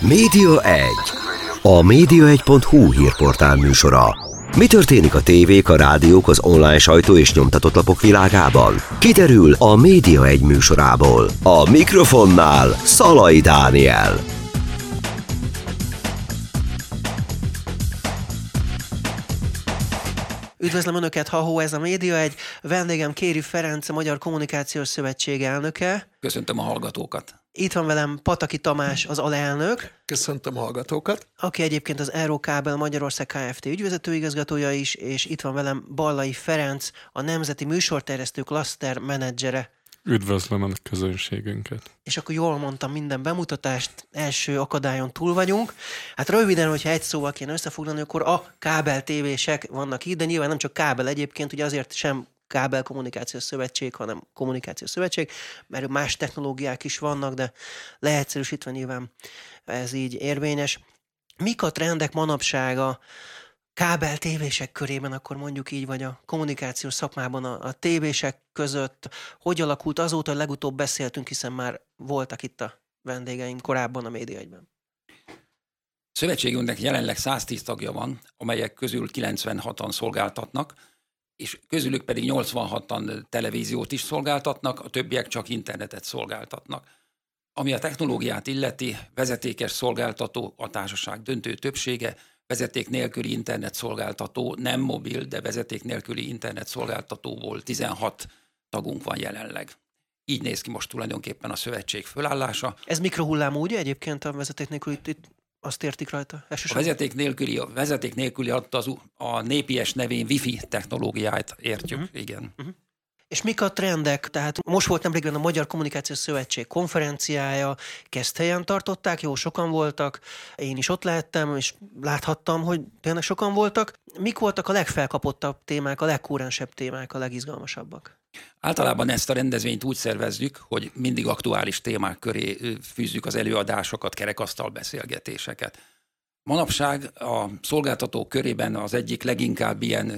Média 1. A média1.hu hírportál műsora. Mi történik a tévék, a rádiók, az online sajtó és nyomtatott lapok világában? Kiderül a Média 1 műsorából. A mikrofonnál Szalai Dániel. Üdvözlöm Önöket, ha ez a média egy. Vendégem Kéri Ferenc, a Magyar Kommunikációs Szövetség elnöke. Köszöntöm a hallgatókat. Itt van velem Pataki Tamás, az alelnök. Köszöntöm a hallgatókat. Aki egyébként az Eurokábel Magyarország Kft. ügyvezetőigazgatója is, és itt van velem Ballai Ferenc, a Nemzeti Műsorterjesztő Cluster menedzsere. Üdvözlöm a közönségünket. És akkor jól mondtam minden bemutatást, első akadályon túl vagyunk. Hát röviden, hogyha egy szóval kéne összefoglalni, akkor a kábel tévések vannak itt, de nyilván nem csak kábel egyébként, ugye azért sem kábel kommunikációs szövetség, hanem kommunikációs szövetség, mert más technológiák is vannak, de leegyszerűsítve nyilván ez így érvényes. Mik a trendek manapsága kábel tévések körében, akkor mondjuk így, vagy a kommunikációs szakmában a, a tévések között, hogy alakult azóta, legutóbb beszéltünk, hiszen már voltak itt a vendégeim korábban a média egyben. Szövetségünknek jelenleg 110 tagja van, amelyek közül 96-an szolgáltatnak, és közülük pedig 86-an televíziót is szolgáltatnak, a többiek csak internetet szolgáltatnak. Ami a technológiát illeti, vezetékes szolgáltató a társaság döntő többsége, vezeték nélküli internet szolgáltató, nem mobil, de vezeték nélküli internet szolgáltatóból 16 tagunk van jelenleg. Így néz ki most tulajdonképpen a szövetség fölállása. Ez mikrohullámú, ugye egyébként a vezeték nélküli azt értik rajta? A vezeték nélküli, a vezeték nélküli adta az, a népies nevén wifi technológiáját értjük, uh-huh. igen. Uh-huh. És mik a trendek? Tehát most volt nemrégben a Magyar Kommunikációs Szövetség konferenciája, helyen tartották, jó sokan voltak, én is ott lehettem, és láthattam, hogy tényleg sokan voltak. Mik voltak a legfelkapottabb témák, a legkúrensebb témák, a legizgalmasabbak? Általában ezt a rendezvényt úgy szervezzük, hogy mindig aktuális témák köré fűzzük az előadásokat, kerekasztal beszélgetéseket. Manapság a szolgáltatók körében az egyik leginkább ilyen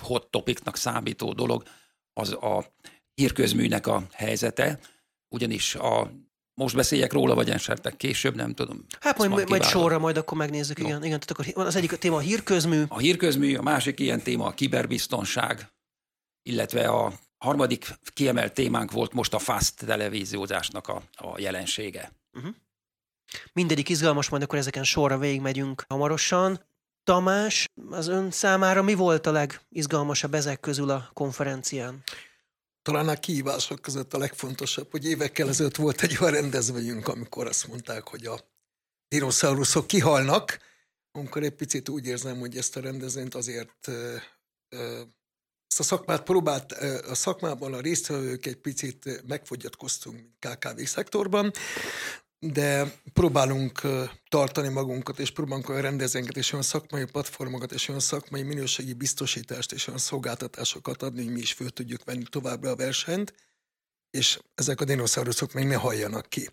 hot topicnak számító dolog az a hírközműnek a helyzete, ugyanis a most beszéljek róla, vagy esetleg később, nem tudom. Hát majd, majd, majd sorra, majd akkor megnézzük, no. igen. igen tehát akkor az egyik téma a hírközmű. A hírközmű, a másik ilyen téma a kiberbiztonság, illetve a harmadik kiemelt témánk volt most a fast televíziózásnak a, a jelensége. Uh-huh. Mindegyik izgalmas, majd akkor ezeken sorra végigmegyünk hamarosan. Tamás, az ön számára mi volt a legizgalmasabb ezek közül a konferencián? Talán a kihívások között a legfontosabb, hogy évekkel ezelőtt volt egy olyan rendezvényünk, amikor azt mondták, hogy a dinoszauruszok kihalnak, amikor egy picit úgy érzem, hogy ezt a rendezvényt azért ezt a szakmát próbált, a szakmában a résztvevők egy picit megfogyatkoztunk, KKV szektorban, de próbálunk tartani magunkat, és próbálunk olyan rendezvényeket, és olyan szakmai platformokat, és olyan szakmai minőségi biztosítást, és olyan szolgáltatásokat adni, hogy mi is föl tudjuk venni továbbra a versenyt, és ezek a dinoszauruszok még ne halljanak ki.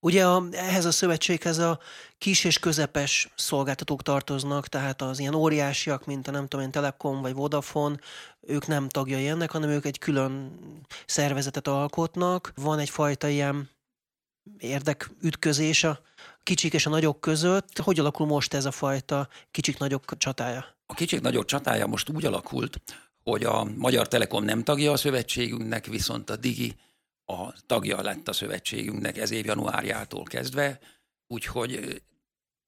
Ugye a, ehhez a szövetséghez a kis és közepes szolgáltatók tartoznak, tehát az ilyen óriásiak, mint a nem tudom én, Telekom vagy Vodafone, ők nem tagjai ennek, hanem ők egy külön szervezetet alkotnak. Van egyfajta ilyen érdekütközés a kicsik és a nagyok között. Hogy alakul most ez a fajta kicsik-nagyok csatája? A kicsik-nagyok csatája most úgy alakult, hogy a Magyar Telekom nem tagja a szövetségünknek, viszont a Digi a tagja lett a szövetségünknek ez év januárjától kezdve, úgyhogy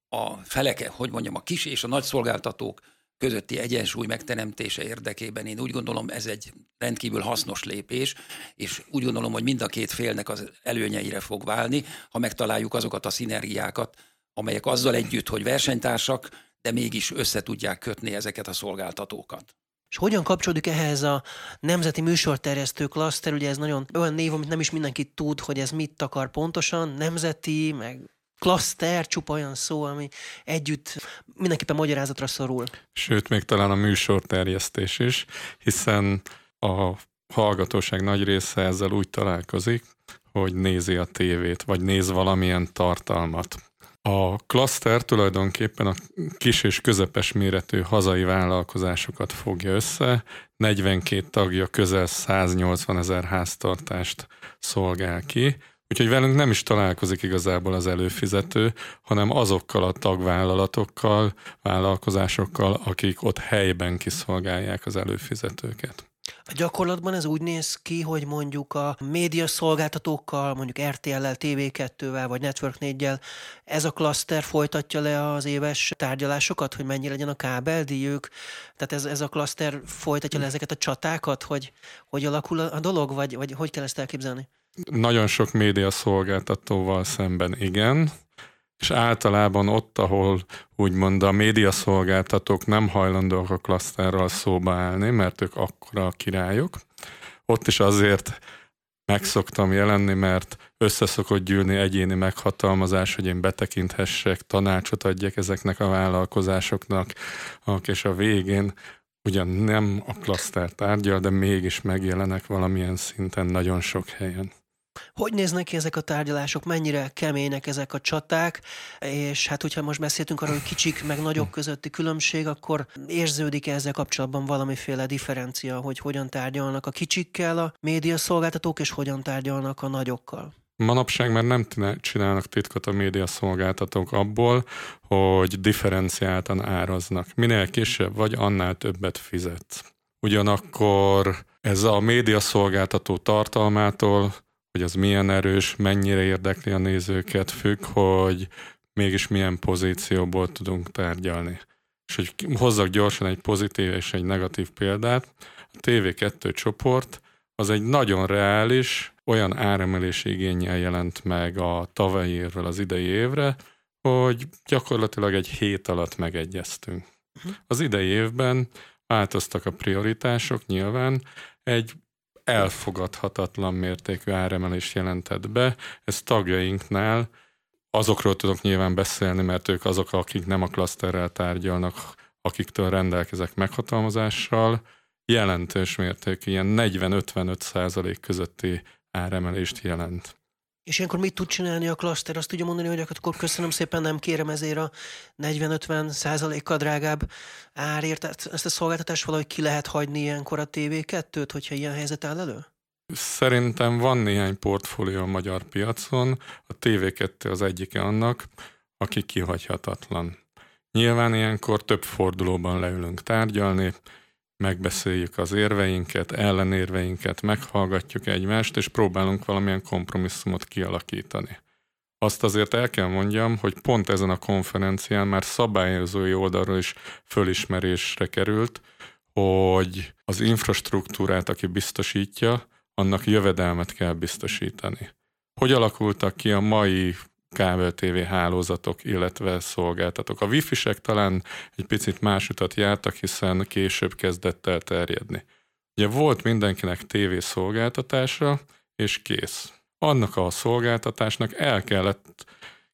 a feleke, hogy mondjam, a kis és a nagy szolgáltatók közötti egyensúly megteremtése érdekében én úgy gondolom ez egy rendkívül hasznos lépés, és úgy gondolom, hogy mind a két félnek az előnyeire fog válni, ha megtaláljuk azokat a szinergiákat, amelyek azzal együtt, hogy versenytársak, de mégis össze tudják kötni ezeket a szolgáltatókat. És hogyan kapcsolódik ehhez a Nemzeti Műsorterjesztő Klaszter? Ugye ez nagyon olyan név, amit nem is mindenki tud, hogy ez mit akar pontosan, nemzeti, meg klaszter, csupa olyan szó, ami együtt mindenképpen magyarázatra szorul. Sőt, még talán a műsorterjesztés is, hiszen a hallgatóság nagy része ezzel úgy találkozik, hogy nézi a tévét, vagy néz valamilyen tartalmat. A klaszter tulajdonképpen a kis és közepes méretű hazai vállalkozásokat fogja össze, 42 tagja közel 180 ezer háztartást szolgál ki, Úgyhogy velünk nem is találkozik igazából az előfizető, hanem azokkal a tagvállalatokkal, vállalkozásokkal, akik ott helyben kiszolgálják az előfizetőket. A gyakorlatban ez úgy néz ki, hogy mondjuk a média szolgáltatókkal, mondjuk RTL-lel, TV2-vel vagy Network 4-jel ez a klaszter folytatja le az éves tárgyalásokat, hogy mennyi legyen a kábeldíjük, tehát ez, ez a klaszter folytatja le ezeket a csatákat, hogy hogy alakul a dolog, vagy, vagy hogy kell ezt elképzelni? Nagyon sok média szolgáltatóval szemben igen, és általában ott, ahol úgymond a médiaszolgáltatók nem hajlandóak a klaszterral szóba állni, mert ők akkora a királyok, ott is azért meg szoktam jelenni, mert összeszokott gyűlni egyéni meghatalmazás, hogy én betekinthessek, tanácsot adjak ezeknek a vállalkozásoknak, és a végén ugyan nem a klaszter tárgyal, de mégis megjelenek valamilyen szinten nagyon sok helyen. Hogy néznek ki ezek a tárgyalások, mennyire kemények ezek a csaták, és hát hogyha most beszéltünk arról, hogy kicsik meg nagyok közötti különbség, akkor érződik -e ezzel kapcsolatban valamiféle differencia, hogy hogyan tárgyalnak a kicsikkel a média szolgáltatók, és hogyan tárgyalnak a nagyokkal? Manapság már nem csinálnak titkot a média szolgáltatók abból, hogy differenciáltan áraznak. Minél kisebb vagy, annál többet fizetsz. Ugyanakkor ez a média szolgáltató tartalmától hogy az milyen erős, mennyire érdekli a nézőket, függ, hogy mégis milyen pozícióból tudunk tárgyalni. És hogy hozzak gyorsan egy pozitív és egy negatív példát, a TV2 csoport az egy nagyon reális, olyan áremelési igényel jelent meg a tavalyi évről az idei évre, hogy gyakorlatilag egy hét alatt megegyeztünk. Uh-huh. Az idei évben változtak a prioritások nyilván, egy elfogadhatatlan mértékű áremelést jelentett be. Ez tagjainknál azokról tudok nyilván beszélni, mert ők azok, akik nem a klaszterrel tárgyalnak, akiktől rendelkezek meghatalmazással, jelentős mértékű, ilyen 40-55 százalék közötti áremelést jelent. És ilyenkor mit tud csinálni a klaszter? Azt tudja mondani, hogy akkor köszönöm szépen, nem kérem ezért a 40-50 százalékkal drágább árért. Ezt a szolgáltatást valahogy ki lehet hagyni ilyenkor a TV2-t, hogyha ilyen helyzet áll elő? Szerintem van néhány portfólió a magyar piacon, a TV2 az egyike annak, aki kihagyhatatlan. Nyilván ilyenkor több fordulóban leülünk tárgyalni, megbeszéljük az érveinket, ellenérveinket, meghallgatjuk egymást, és próbálunk valamilyen kompromisszumot kialakítani. Azt azért el kell mondjam, hogy pont ezen a konferencián már szabályozói oldalról is fölismerésre került, hogy az infrastruktúrát, aki biztosítja, annak jövedelmet kell biztosítani. Hogy alakultak ki a mai kábel TV hálózatok, illetve szolgáltatók. A wifi-sek talán egy picit más utat jártak, hiszen később kezdett el terjedni. Ugye volt mindenkinek TV szolgáltatása, és kész. Annak a szolgáltatásnak el kellett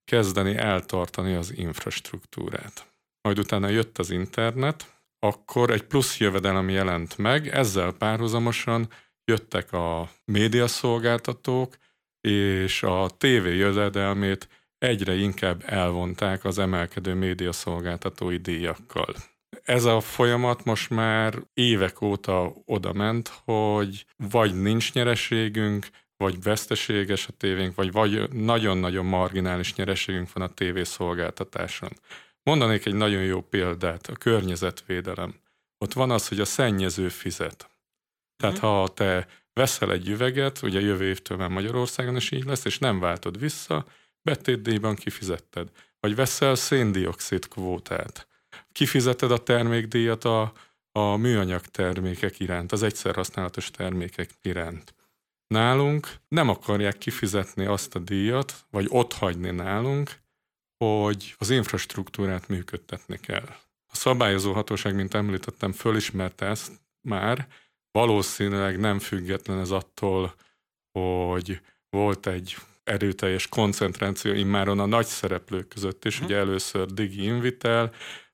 kezdeni eltartani az infrastruktúrát. Majd utána jött az internet, akkor egy plusz jövedelem jelent meg, ezzel párhuzamosan jöttek a médiaszolgáltatók, és a TV jövedelmét egyre inkább elvonták az emelkedő médiaszolgáltatói díjakkal. Ez a folyamat most már évek óta oda ment, hogy vagy nincs nyereségünk, vagy veszteséges a tévénk, vagy, vagy nagyon-nagyon marginális nyereségünk van a tévészolgáltatáson. Mondanék egy nagyon jó példát, a környezetvédelem. Ott van az, hogy a szennyező fizet. Tehát mm. ha te veszel egy üveget, ugye jövő évtől már Magyarországon is így lesz, és nem váltod vissza, betétdíjban kifizetted. Vagy veszel széndiokszid kvótát. Kifizeted a termékdíjat a, a műanyag termékek iránt, az egyszer használatos termékek iránt. Nálunk nem akarják kifizetni azt a díjat, vagy ott hagyni nálunk, hogy az infrastruktúrát működtetni kell. A szabályozó hatóság, mint említettem, fölismerte ezt már, valószínűleg nem független ez attól, hogy volt egy erőteljes koncentráció immáron a nagy szereplők között is, ugye először Digi Invitel,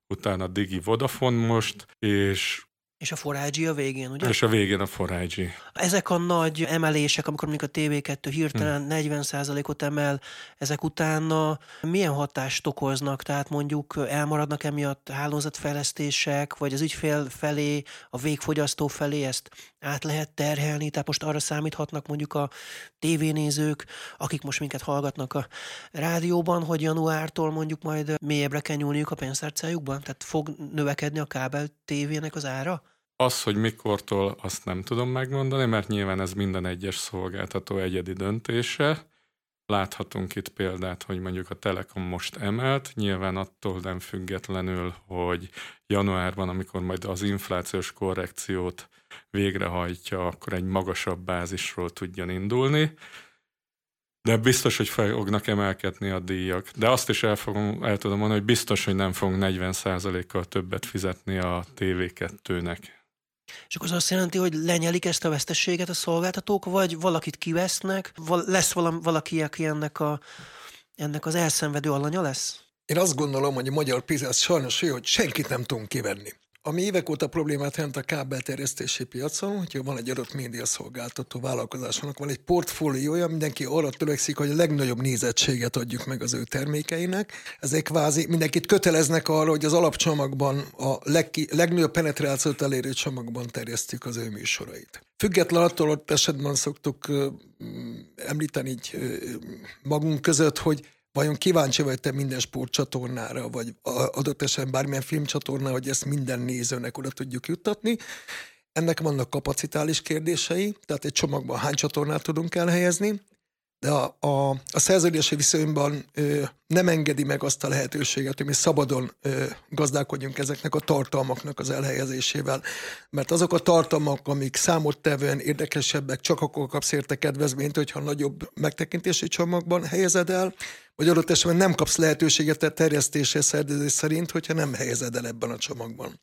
utána Digi Vodafone most, és És a forágyi a végén, ugye? És a végén a forágyi. Ezek a nagy emelések, amikor mondjuk a TV2 hirtelen hmm. 40%-ot emel, ezek utána milyen hatást okoznak? Tehát mondjuk elmaradnak emiatt hálózatfejlesztések, vagy az ügyfél felé, a végfogyasztó felé ezt át lehet terhelni? Tehát most arra számíthatnak mondjuk a tévénézők, akik most minket hallgatnak a rádióban, hogy januártól mondjuk majd mélyebbre kell nyúlniuk a pénztárcájukban? Tehát fog növekedni a kábel tévének az ára? Az, hogy mikortól, azt nem tudom megmondani, mert nyilván ez minden egyes szolgáltató egyedi döntése. Láthatunk itt példát, hogy mondjuk a Telekom most emelt, nyilván attól nem függetlenül, hogy januárban, amikor majd az inflációs korrekciót végrehajtja, akkor egy magasabb bázisról tudjon indulni. De biztos, hogy fognak emelkedni a díjak. De azt is el, fogom, el tudom mondani, hogy biztos, hogy nem fogunk 40%-kal többet fizetni a TV2-nek. És akkor az azt jelenti, hogy lenyelik ezt a vesztességet a szolgáltatók, vagy valakit kivesznek, val- lesz valaki, aki ennek, a, ennek az elszenvedő alanya lesz? Én azt gondolom, hogy a magyar piac sajnos olyan, hogy senkit nem tudunk kivenni. Ami évek óta problémát jelent a kábelterjesztési piacon, hogyha van egy adott médiaszolgáltató vállalkozásnak, van egy portfóliója, mindenki arra törekszik, hogy a legnagyobb nézettséget adjuk meg az ő termékeinek. Ezek kvázi mindenkit köteleznek arra, hogy az alapcsomagban, a leg, legnagyobb penetrációt elérő csomagban terjesztjük az ő műsorait. Független attól ott esetben szoktuk említeni így magunk között, hogy Vajon kíváncsi vagy te minden sportcsatornára, vagy adott esetben bármilyen filmcsatornára, hogy ezt minden nézőnek oda tudjuk juttatni? Ennek vannak kapacitális kérdései, tehát egy csomagban hány csatornát tudunk elhelyezni, de a, a, a szerződési viszonyban ö, nem engedi meg azt a lehetőséget, hogy mi szabadon ö, gazdálkodjunk ezeknek a tartalmaknak az elhelyezésével. Mert azok a tartalmak, amik számottevően érdekesebbek, csak akkor kapsz érte kedvezményt, hogyha nagyobb megtekintési csomagban helyezed el, vagy adott esetben nem kapsz lehetőséget a terjesztésre szerződés szerint, hogyha nem helyezed el ebben a csomagban.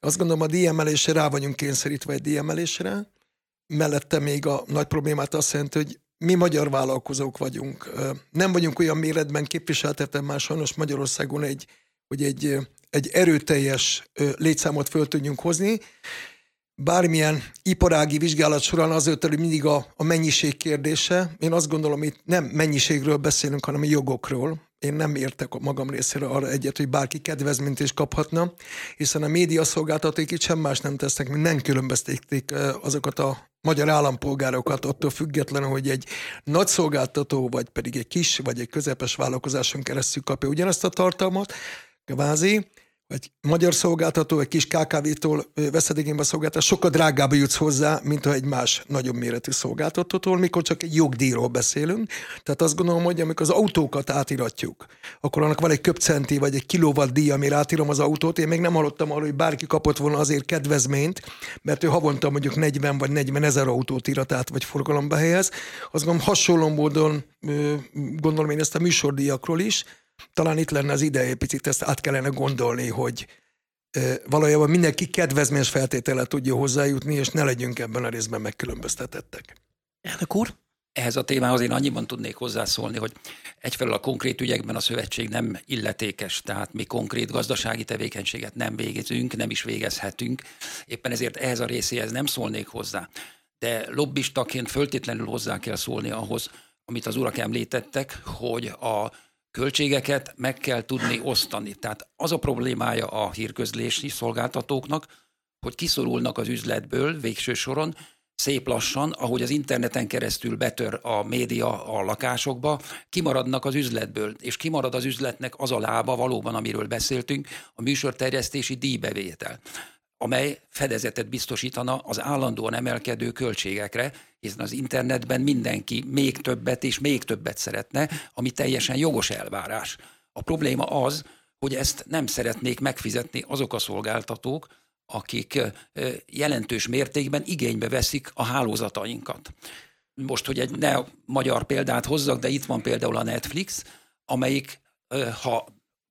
Azt gondolom, a díjemelésre rá vagyunk kényszerítve egy díjemelésre, mellette még a nagy problémát azt jelenti, hogy mi magyar vállalkozók vagyunk. Nem vagyunk olyan méretben képviseltetve már sajnos Magyarországon egy, hogy egy, egy erőteljes létszámot föl tudjunk hozni. Bármilyen iparági vizsgálat során azért hogy mindig a, a mennyiség kérdése. Én azt gondolom, itt nem mennyiségről beszélünk, hanem jogokról. Én nem értek a magam részéről arra egyet, hogy bárki kedvezményt is kaphatna, hiszen a média szolgáltatók itt sem más nem tesznek, mint nem különböztetik azokat a magyar állampolgárokat attól függetlenül, hogy egy nagy szolgáltató, vagy pedig egy kis, vagy egy közepes vállalkozáson keresztül kapja ugyanazt a tartalmat, kvázi, egy magyar szolgáltató, egy kis KKV-tól veszed igénybe a szolgáltatás, sokkal drágább jutsz hozzá, mint ha egy más nagyobb méretű szolgáltatótól, mikor csak egy jogdíjról beszélünk. Tehát azt gondolom, hogy amikor az autókat átiratjuk, akkor annak van egy köpcenti vagy egy kilowatt díj, amire átírom az autót. Én még nem hallottam arról, hogy bárki kapott volna azért kedvezményt, mert ő havonta mondjuk 40 vagy 40 ezer autót írat át, vagy forgalomba helyez. Azt gondolom, hasonló módon gondolom én ezt a műsordíjakról is, talán itt lenne az ideje, picit ezt át kellene gondolni, hogy valójában mindenki kedvezményes feltétele tudja hozzájutni, és ne legyünk ebben a részben megkülönböztetettek. Elnök úr? Ehhez a témához én annyiban tudnék hozzászólni, hogy egyfelől a konkrét ügyekben a szövetség nem illetékes, tehát mi konkrét gazdasági tevékenységet nem végezünk, nem is végezhetünk. Éppen ezért ehhez a részéhez nem szólnék hozzá. De lobbistaként föltétlenül hozzá kell szólni ahhoz, amit az urak említettek, hogy a költségeket meg kell tudni osztani. Tehát az a problémája a hírközlési szolgáltatóknak, hogy kiszorulnak az üzletből végső soron, szép lassan, ahogy az interneten keresztül betör a média a lakásokba, kimaradnak az üzletből, és kimarad az üzletnek az a lába valóban, amiről beszéltünk, a műsorterjesztési díjbevétel amely fedezetet biztosítana az állandóan emelkedő költségekre, hiszen az internetben mindenki még többet és még többet szeretne, ami teljesen jogos elvárás. A probléma az, hogy ezt nem szeretnék megfizetni azok a szolgáltatók, akik jelentős mértékben igénybe veszik a hálózatainkat. Most, hogy egy ne magyar példát hozzak, de itt van például a Netflix, amelyik ha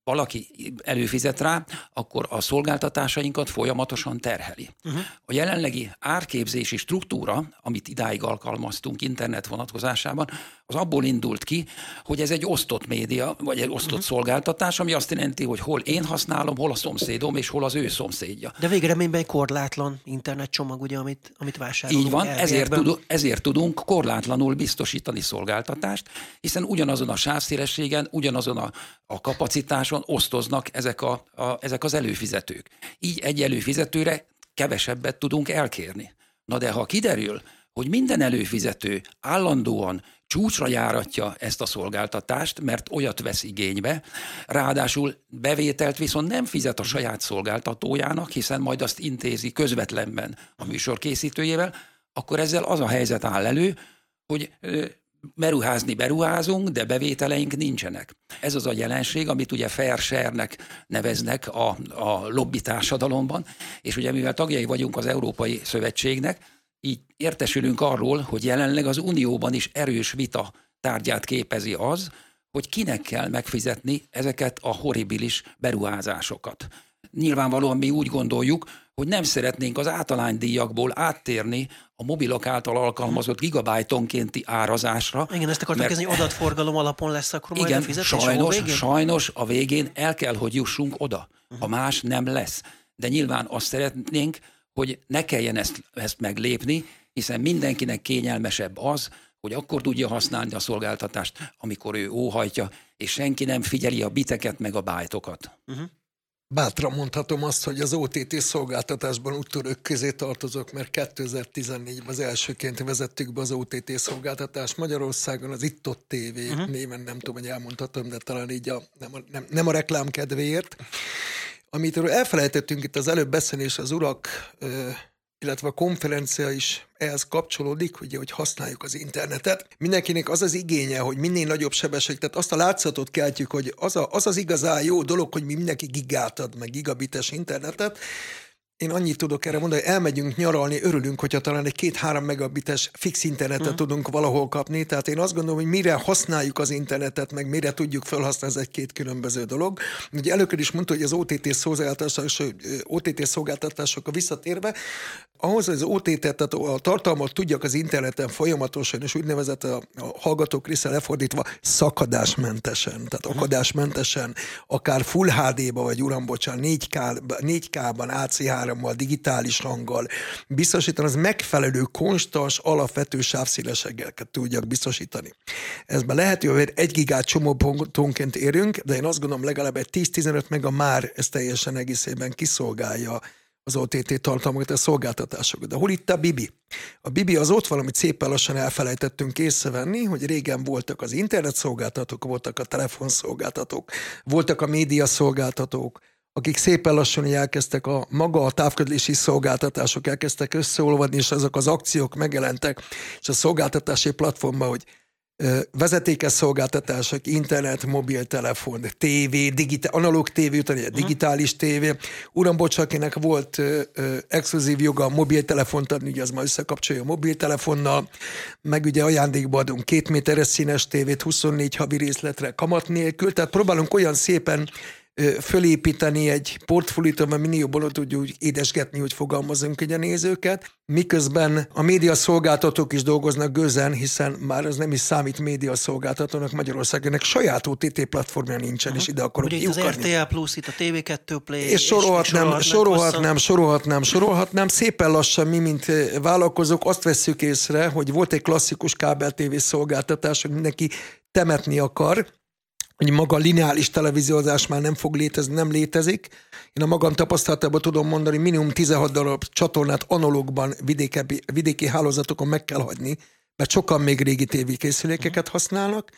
valaki előfizet rá, akkor a szolgáltatásainkat folyamatosan terheli. Uh-huh. A jelenlegi árképzési struktúra, amit idáig alkalmaztunk internet vonatkozásában, az abból indult ki, hogy ez egy osztott média, vagy egy osztott uh-huh. szolgáltatás, ami azt jelenti, hogy hol én használom, hol a szomszédom, és hol az ő szomszédja. De végeredményben egy korlátlan internetcsomag, ugye, amit, amit vásárolunk. Így van, ezért, tud, ezért tudunk korlátlanul biztosítani szolgáltatást, hiszen ugyanazon a sávszélességen, ugyanazon a, a kapacitáson osztoznak ezek, a, a, ezek az előfizetők. Így egy előfizetőre kevesebbet tudunk elkérni. Na de ha kiderül, hogy minden előfizető állandóan csúcsra járatja ezt a szolgáltatást, mert olyat vesz igénybe, ráadásul bevételt viszont nem fizet a saját szolgáltatójának, hiszen majd azt intézi közvetlenben a műsor készítőjével, akkor ezzel az a helyzet áll elő, hogy beruházni beruházunk, de bevételeink nincsenek. Ez az a jelenség, amit ugye fair share-nek neveznek a, a lobby társadalomban, és ugye mivel tagjai vagyunk az Európai Szövetségnek, így értesülünk arról, hogy jelenleg az Unióban is erős vita tárgyát képezi az, hogy kinek kell megfizetni ezeket a horribilis beruházásokat. Nyilvánvalóan mi úgy gondoljuk, hogy nem szeretnénk az általánydíjakból áttérni a mobilok által alkalmazott gigabájtonkénti árazásra. Igen, ezt akartam kezdeni, hogy adatforgalom alapon lesz akkor majd igen, a fizetés sajnos, a végén? sajnos a végén el kell, hogy jussunk oda. A más nem lesz. De nyilván azt szeretnénk, hogy ne kelljen ezt, ezt meglépni, hiszen mindenkinek kényelmesebb az, hogy akkor tudja használni a szolgáltatást, amikor ő óhajtja, és senki nem figyeli a biteket meg a bájtokat. Uh-huh. Bátran mondhatom azt, hogy az OTT szolgáltatásban úttörők közé tartozok, mert 2014-ben az elsőként vezettük be az OTT szolgáltatást Magyarországon, az Itt-Ott TV uh-huh. néven nem tudom, hogy elmondhatom, de talán így a, nem, a, nem, nem a reklám kedvéért. Amit elfelejtettünk itt az előbb beszélni, és az urak, illetve a konferencia is ehhez kapcsolódik, ugye, hogy használjuk az internetet. Mindenkinek az az igénye, hogy minél nagyobb sebesség, tehát azt a látszatot keltjük, hogy az, a, az az igazán jó dolog, hogy mi mindenki gigát ad, meg gigabites internetet, én annyit tudok erre mondani, hogy elmegyünk nyaralni, örülünk, hogyha talán egy két-három megabites fix internetet uh-huh. tudunk valahol kapni. Tehát én azt gondolom, hogy mire használjuk az internetet, meg mire tudjuk felhasználni, ez egy-két különböző dolog. Ugye előkör is mondta, hogy az OTT szolgáltatások, OTT szolgáltatások a visszatérve, ahhoz, hogy az OTT, tehát a tartalmat tudjak az interneten folyamatosan, és úgynevezett a, a hallgatók része lefordítva szakadásmentesen, tehát uh-huh. akadásmentesen, akár Full HD-ba, vagy uram, bocsán, 4K, 4K-ban, AC3 árammal, digitális hanggal biztosítani, az megfelelő, konstans, alapvető sávszélességgel tudjak biztosítani. Ezben lehet, hogy egy gigát csomó pontonként érünk, de én azt gondolom legalább egy 10-15 mega már ez teljesen egészében kiszolgálja az OTT tartalmakat, a szolgáltatásokat. De hol itt a Bibi? A Bibi az ott valamit szépen lassan elfelejtettünk észrevenni, hogy régen voltak az internet szolgáltatók, voltak a telefonszolgáltatók, voltak a média szolgáltatók, akik szépen lassan elkezdtek a maga a távközlési szolgáltatások elkezdtek összeolvadni, és azok az akciók megjelentek, és a szolgáltatási platformban, hogy vezetékes szolgáltatások, internet, mobiltelefon, tévé, digitál, analóg tévé, utána uh-huh. digitális tévé. Uram, bocs, akinek volt ö, ö, exkluzív joga a mobiltelefont adni, ugye az ma összekapcsolja a mobiltelefonnal, meg ugye ajándékba adunk két méteres színes tévét, 24 havi részletre kamat nélkül, tehát próbálunk olyan szépen fölépíteni egy portfóliót, mert minél jobban tudjuk úgy édesgetni, hogy fogalmazunk egy a nézőket, miközben a média szolgáltatók is dolgoznak gözen, hiszen már az nem is számít média szolgáltatónak Magyarországnak saját OTT platformja nincsen, uh-huh. és ide akarok Ugye az RTL Plus, itt a TV2 Play, és sorolhatnám, és sorolhatnám, sorolhatnám, sorolhatnám, szépen lassan mi, mint vállalkozók, azt vesszük észre, hogy volt egy klasszikus kábel TV szolgáltatás, hogy mindenki temetni akar, hogy maga lineális televíziózás már nem fog létezni, nem létezik. Én a magam tapasztalatában tudom mondani, minimum 16 darab csatornát analógban vidéki, vidéki hálózatokon meg kell hagyni, mert sokan még régi tévékészülékeket használnak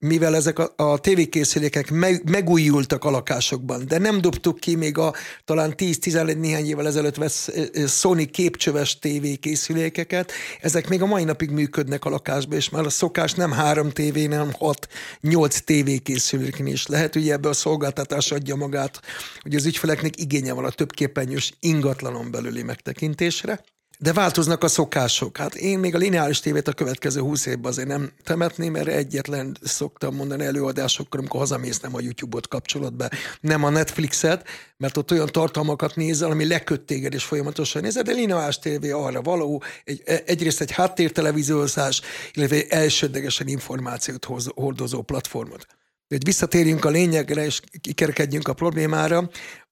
mivel ezek a, a tévékészülékek meg, megújultak a lakásokban, de nem dobtuk ki még a talán 10-11 néhány évvel ezelőtt vesz Sony képcsöves tévékészülékeket, ezek még a mai napig működnek a lakásban, és már a szokás nem három tévé, nem 6-8 tévékészüléken is. Lehet, ugye ebbe a szolgáltatás adja magát, hogy az ügyfeleknek igénye van a többképernyős ingatlanon belüli megtekintésre. De változnak a szokások. Hát én még a lineáris tévét a következő húsz évben azért nem temetném, mert egyetlen szoktam mondani előadásokkor, amikor hazamész, nem a YouTube-ot kapcsolod be, nem a Netflixet, mert ott olyan tartalmakat nézel, ami leköt téged és folyamatosan nézed, de lineáris tévé arra való, egy, egyrészt egy háttértelevíziózás, illetve egy elsődlegesen információt hordozó platformot. Hogy visszatérjünk a lényegre, és kikerekedjünk a problémára,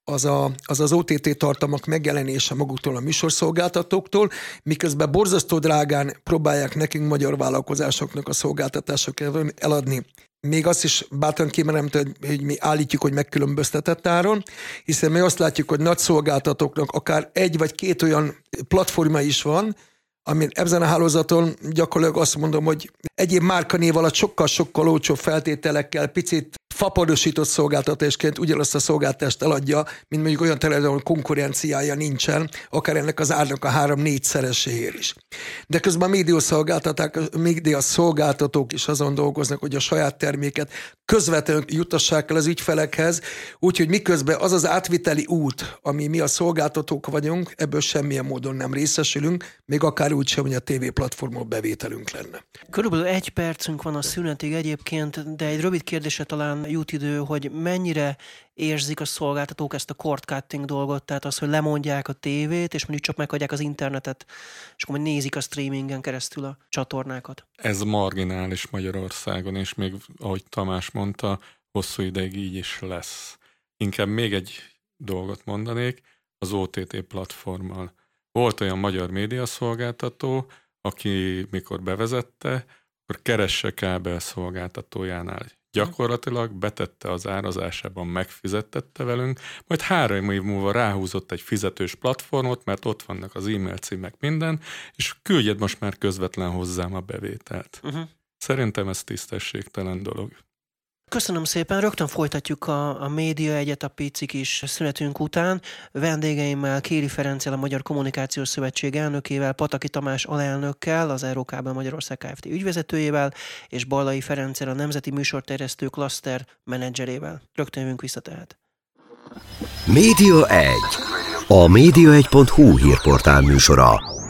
az, a, az az OTT tartalmak megjelenése maguktól a műsorszolgáltatóktól, miközben borzasztó drágán próbálják nekünk magyar vállalkozásoknak a szolgáltatásokat eladni. Még azt is bátran kimerem, hogy mi állítjuk, hogy megkülönböztetett áron, hiszen mi azt látjuk, hogy nagy szolgáltatóknak akár egy vagy két olyan platforma is van, ami ebben a hálózaton gyakorlatilag azt mondom, hogy egyéb márkanév alatt sokkal-sokkal olcsóbb feltételekkel, picit fapadosított szolgáltatásként ugyanazt a szolgáltást eladja, mint mondjuk olyan területen, ahol konkurenciája nincsen, akár ennek az árnak a három-négy szereséért is. De közben a média média szolgáltatók is azon dolgoznak, hogy a saját terméket közvetlenül jutassák el az ügyfelekhez, úgyhogy miközben az az átviteli út, ami mi a szolgáltatók vagyunk, ebből semmilyen módon nem részesülünk, még akár úgy sem, hogy a TV platformon bevételünk lenne. Körülbelül egy percünk van a szünetig egyébként, de egy rövid kérdése talán jut idő, hogy mennyire érzik a szolgáltatók ezt a cord cutting dolgot, tehát az, hogy lemondják a tévét, és mondjuk csak meghagyják az internetet, és akkor nézik a streamingen keresztül a csatornákat. Ez marginális Magyarországon, és még, ahogy Tamás mondta, hosszú ideig így is lesz. Inkább még egy dolgot mondanék, az OTT platformmal. Volt olyan magyar médiaszolgáltató, aki mikor bevezette, akkor keresse kábel szolgáltatójánál gyakorlatilag betette az árazásában, megfizettette velünk, majd három év múlva ráhúzott egy fizetős platformot, mert ott vannak az e-mail címek minden, és küldjed most már közvetlen hozzám a bevételt. Uh-huh. Szerintem ez tisztességtelen dolog. Köszönöm szépen, rögtön folytatjuk a, a Média Egyet a picik is szünetünk után. Vendégeimmel Kéri Ferenccel, a Magyar Kommunikációs Szövetség elnökével, Pataki Tamás alelnökkel, az Eurókában Magyarország Kft. ügyvezetőjével, és Ballai Ferenccel, a Nemzeti Műsorterjesztő Cluster menedzserével. Rögtön jövünk vissza tehát. Média 1. A média1.hu hírportál műsora.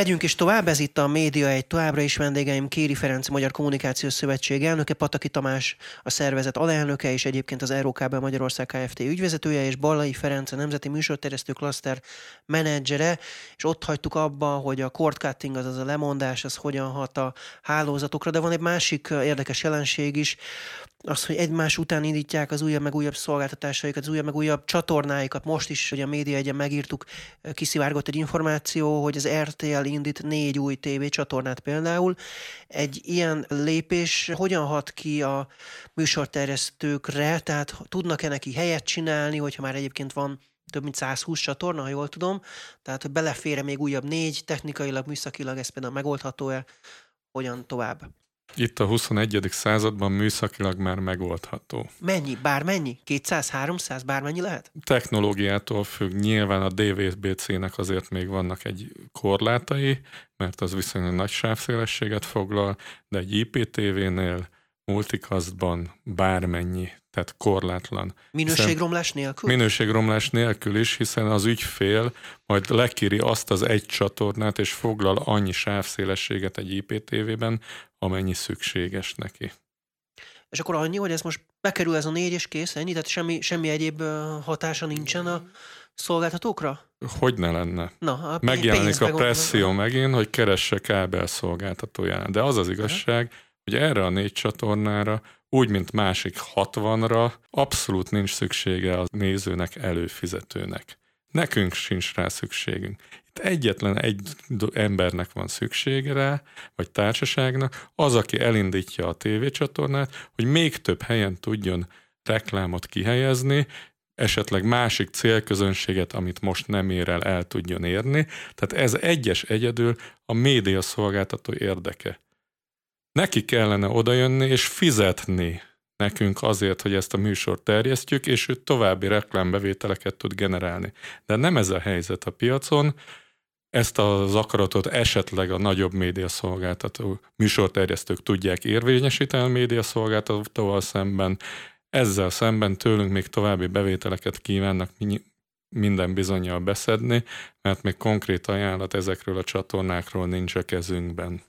Megyünk is tovább, ez itt a Média egy továbbra is. Vendégeim Kéri Ferenc, Magyar Kommunikációs Szövetség elnöke, Pataki Tamás, a szervezet alelnöke, és egyébként az Eurókábel Magyarország Kft. ügyvezetője, és Ballai Ferenc, a Nemzeti Műsorterjesztő Cluster menedzsere, és ott hagytuk abba, hogy a cord cutting, azaz a lemondás, az hogyan hat a hálózatokra, de van egy másik érdekes jelenség is, az, hogy egymás után indítják az újabb meg újabb szolgáltatásaikat, az újabb meg újabb csatornáikat. Most is, hogy a média egyen megírtuk, kiszivárgott egy információ, hogy az RTL indít négy új TV csatornát például. Egy ilyen lépés hogyan hat ki a műsorterjesztőkre, tehát tudnak-e neki helyet csinálni, hogyha már egyébként van több mint 120 csatorna, ha jól tudom, tehát hogy belefére még újabb négy, technikailag, műszakilag ez például megoldható-e, hogyan tovább? Itt a 21. században műszakilag már megoldható. Mennyi? Bármennyi? 200, 300? Bármennyi lehet? Technológiától függ. Nyilván a DVB-C-nek azért még vannak egy korlátai, mert az viszonylag nagy sávszélességet foglal, de egy IPTV-nél multicastban bármennyi tehát korlátlan. Minőségromlás nélkül? Minőségromlás nélkül is, hiszen az ügyfél majd lekéri azt az egy csatornát, és foglal annyi sávszélességet egy IPTV-ben, amennyi szükséges neki. És akkor annyi, hogy ez most bekerül ez a négy és kész, ennyi? Tehát semmi, semmi egyéb hatása nincsen a szolgáltatókra? Hogy ne lenne? Na, a Megjelenik a presszió megint, hogy keresse kábel szolgáltatóján. De az az igazság, hogy erre a négy csatornára úgy, mint másik 60-ra, abszolút nincs szüksége a nézőnek, előfizetőnek. Nekünk sincs rá szükségünk. Itt egyetlen egy embernek van szüksége rá, vagy társaságnak, az, aki elindítja a tévécsatornát, hogy még több helyen tudjon reklámot kihelyezni, esetleg másik célközönséget, amit most nem ér el, el tudjon érni. Tehát ez egyes egyedül a média szolgáltató érdeke. Neki kellene odajönni és fizetni nekünk azért, hogy ezt a műsort terjesztjük, és ő további reklámbevételeket tud generálni. De nem ez a helyzet a piacon. ezt az akaratot esetleg a nagyobb médiaszolgáltató műsorterjesztők tudják érvényesíteni a médiaszolgáltatóval szemben, ezzel szemben tőlünk még további bevételeket kívánnak minden bizonyal beszedni, mert még konkrét ajánlat ezekről a csatornákról nincs a kezünkben.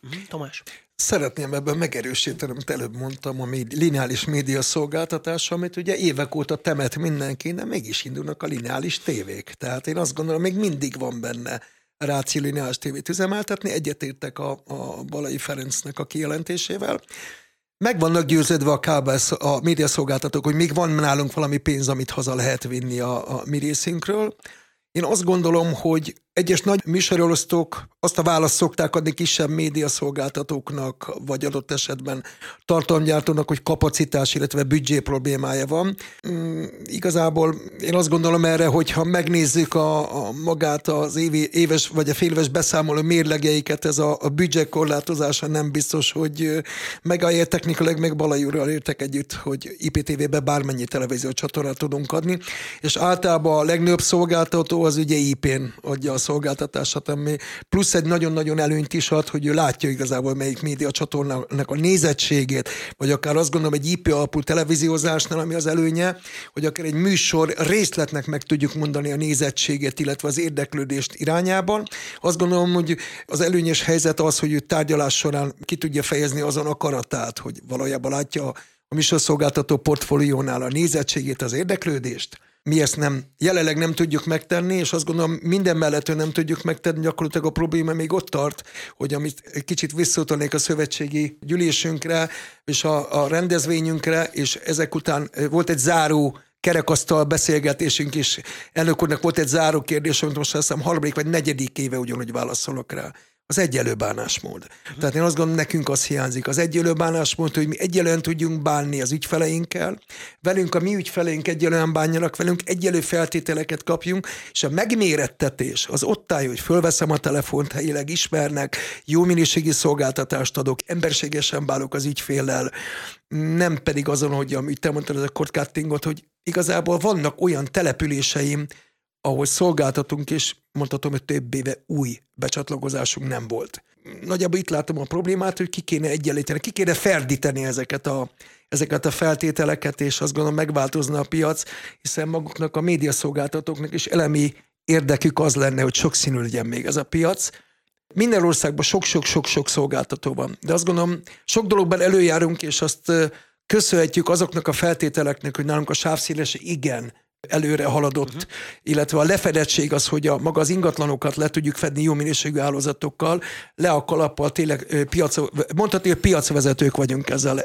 Mhm, Tomás? Szeretném ebben megerősíteni, amit előbb mondtam, a lineális média szolgáltatás, amit ugye évek óta temet mindenki, de mégis indulnak a lineális tévék. Tehát én azt gondolom, még mindig van benne ráció lineális tévét üzemeltetni. Egyetértek a, a Balai Ferencnek a kijelentésével. Meg vannak győződve a kábel, a médiaszolgáltatók, hogy még van nálunk valami pénz, amit haza lehet vinni a, a mi részünkről. Én azt gondolom, hogy egyes nagy műsorolosztók azt a választ szokták adni kisebb médiaszolgáltatóknak, vagy adott esetben tartalomgyártónak, hogy kapacitás, illetve büdzsé problémája van. Mm, igazából én azt gondolom erre, hogy ha megnézzük a, a magát az évi, éves vagy a féléves beszámoló mérlegeiket, ez a, a büdzsé korlátozása nem biztos, hogy megállja technikailag, meg Balai úrral értek együtt, hogy IPTV-be bármennyi televízió csatornát tudunk adni, és általában a legnagyobb szolgáltató az ugye IP-n adja a szolgáltatását, ami plusz egy nagyon-nagyon előnyt is ad, hogy ő látja igazából melyik média csatornának a nézettségét, vagy akár azt gondolom egy IP alapú televíziózásnál, ami az előnye, hogy akár egy műsor részletnek meg tudjuk mondani a nézettségét, illetve az érdeklődést irányában. Azt gondolom, hogy az előnyös helyzet az, hogy ő tárgyalás során ki tudja fejezni azon akaratát, hogy valójában látja a műsorszolgáltató portfóliónál a nézettségét, az érdeklődést, mi ezt nem, jelenleg nem tudjuk megtenni, és azt gondolom minden mellett nem tudjuk megtenni, gyakorlatilag a probléma még ott tart, hogy amit kicsit visszautalnék a szövetségi gyűlésünkre, és a, a rendezvényünkre, és ezek után volt egy záró kerekasztal beszélgetésünk is. Elnök úrnak volt egy záró kérdés, amit most azt hiszem harmadik vagy negyedik éve ugyanúgy válaszolok rá az egyelő bánásmód. Tehát én azt gondolom, nekünk az hiányzik. Az egyelő bánásmód, hogy mi egyelően tudjunk bánni az ügyfeleinkkel, velünk a mi ügyfeleink egyelően bánjanak velünk, egyelő feltételeket kapjunk, és a megmérettetés az ott áll, hogy fölveszem a telefont, helyileg ismernek, jó minőségi szolgáltatást adok, emberségesen bálok az ügyféllel, nem pedig azon, hogy amit te mondtad, az a kortkáttingot, hogy igazából vannak olyan településeim, ahol szolgáltatunk, és mondhatom, hogy több éve új becsatlakozásunk nem volt. Nagyjából itt látom a problémát, hogy ki kéne egyenlíteni, ki kéne ferdíteni ezeket a, ezeket a feltételeket, és azt gondolom megváltozna a piac, hiszen maguknak a médiaszolgáltatóknak is elemi érdekük az lenne, hogy sokszínű legyen még ez a piac. Minden országban sok-sok-sok-sok szolgáltató van, de azt gondolom, sok dologban előjárunk, és azt köszönhetjük azoknak a feltételeknek, hogy nálunk a sávszéles igen előre haladott, uh-huh. illetve a lefedettség az, hogy a maga az ingatlanokat le tudjuk fedni jó minőségű állózatokkal, le a kalappal tényleg piac, mondhatni, hogy piacvezetők vagyunk ezzel.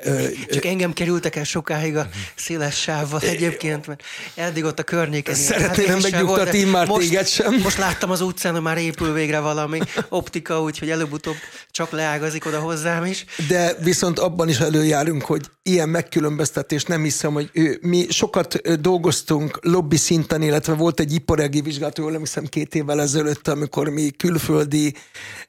Csak engem kerültek el sokáig a széles sávval egyébként, mert eddig ott a környéken. Szeretném hát megnyugtatni már most, téged sem. Most láttam az utcán, hogy már épül végre valami optika, úgyhogy előbb-utóbb csak leágazik oda hozzám is. De viszont abban is előjárunk, hogy ilyen megkülönböztetés nem hiszem, hogy ő, mi sokat dolgoztunk lobby szinten, illetve volt egy iparági vizsgálat, jól emlékszem két évvel ezelőtt, amikor mi külföldi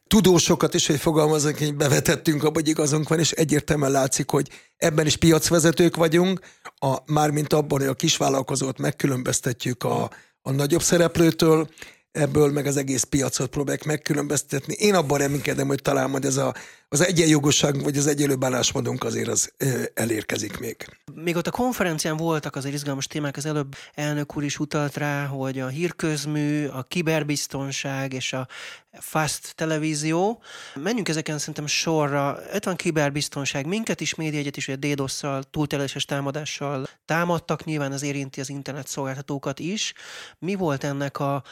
tudósokat is, hogy fogalmazunk, hogy bevetettünk abba, hogy igazunk van, és egyértelműen látszik, hogy ebben is piacvezetők vagyunk, a, mármint abban, hogy a kisvállalkozót megkülönböztetjük a, a nagyobb szereplőtől, ebből meg az egész piacot próbálják megkülönböztetni. Én abban reménykedem, hogy talán majd ez a, az egyenjogosság, vagy az egyenlő bánásmódunk azért az ö, elérkezik még. Még ott a konferencián voltak azért izgalmas témák, az előbb elnök úr is utalt rá, hogy a hírközmű, a kiberbiztonság és a fast televízió. Menjünk ezeken szerintem sorra. Itt van kiberbiztonság. Minket is média egyet is, hogy a DDoS-szal, túlterheléses támadással támadtak, nyilván az érinti az internet szolgáltatókat is. Mi volt ennek a